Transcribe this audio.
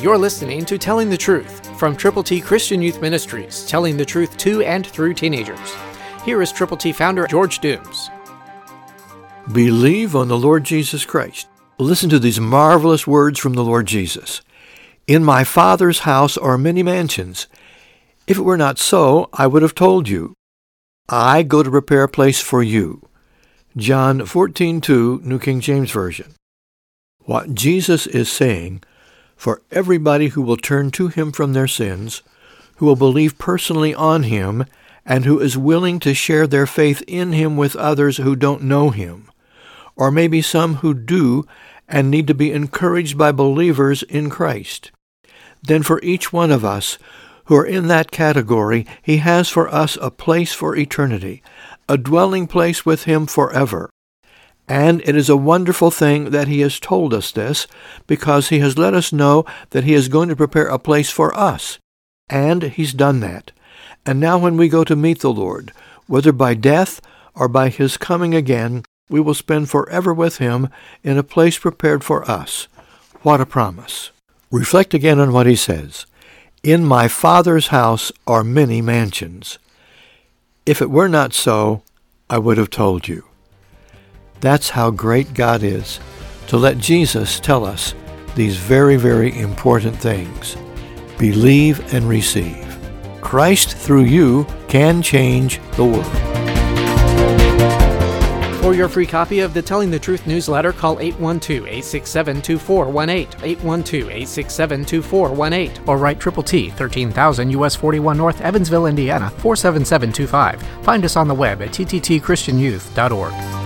You're listening to Telling the Truth from Triple T Christian Youth Ministries, telling the truth to and through teenagers. Here is Triple T founder George Dooms. Believe on the Lord Jesus Christ. Listen to these marvelous words from the Lord Jesus. In my Father's house are many mansions. If it were not so, I would have told you. I go to prepare a place for you. John 14:2, New King James Version. What Jesus is saying for everybody who will turn to him from their sins, who will believe personally on him, and who is willing to share their faith in him with others who don't know him, or maybe some who do and need to be encouraged by believers in Christ. Then for each one of us who are in that category, he has for us a place for eternity, a dwelling place with him forever. And it is a wonderful thing that he has told us this, because he has let us know that he is going to prepare a place for us. And he's done that. And now when we go to meet the Lord, whether by death or by his coming again, we will spend forever with him in a place prepared for us. What a promise. Reflect again on what he says. In my Father's house are many mansions. If it were not so, I would have told you. That's how great God is, to let Jesus tell us these very, very important things. Believe and receive. Christ through you can change the world. For your free copy of the Telling the Truth newsletter, call 812-867-2418, 812-867-2418, or write Triple T, 13,000 US 41 North, Evansville, Indiana, 47725. Find us on the web at tttchristianyouth.org.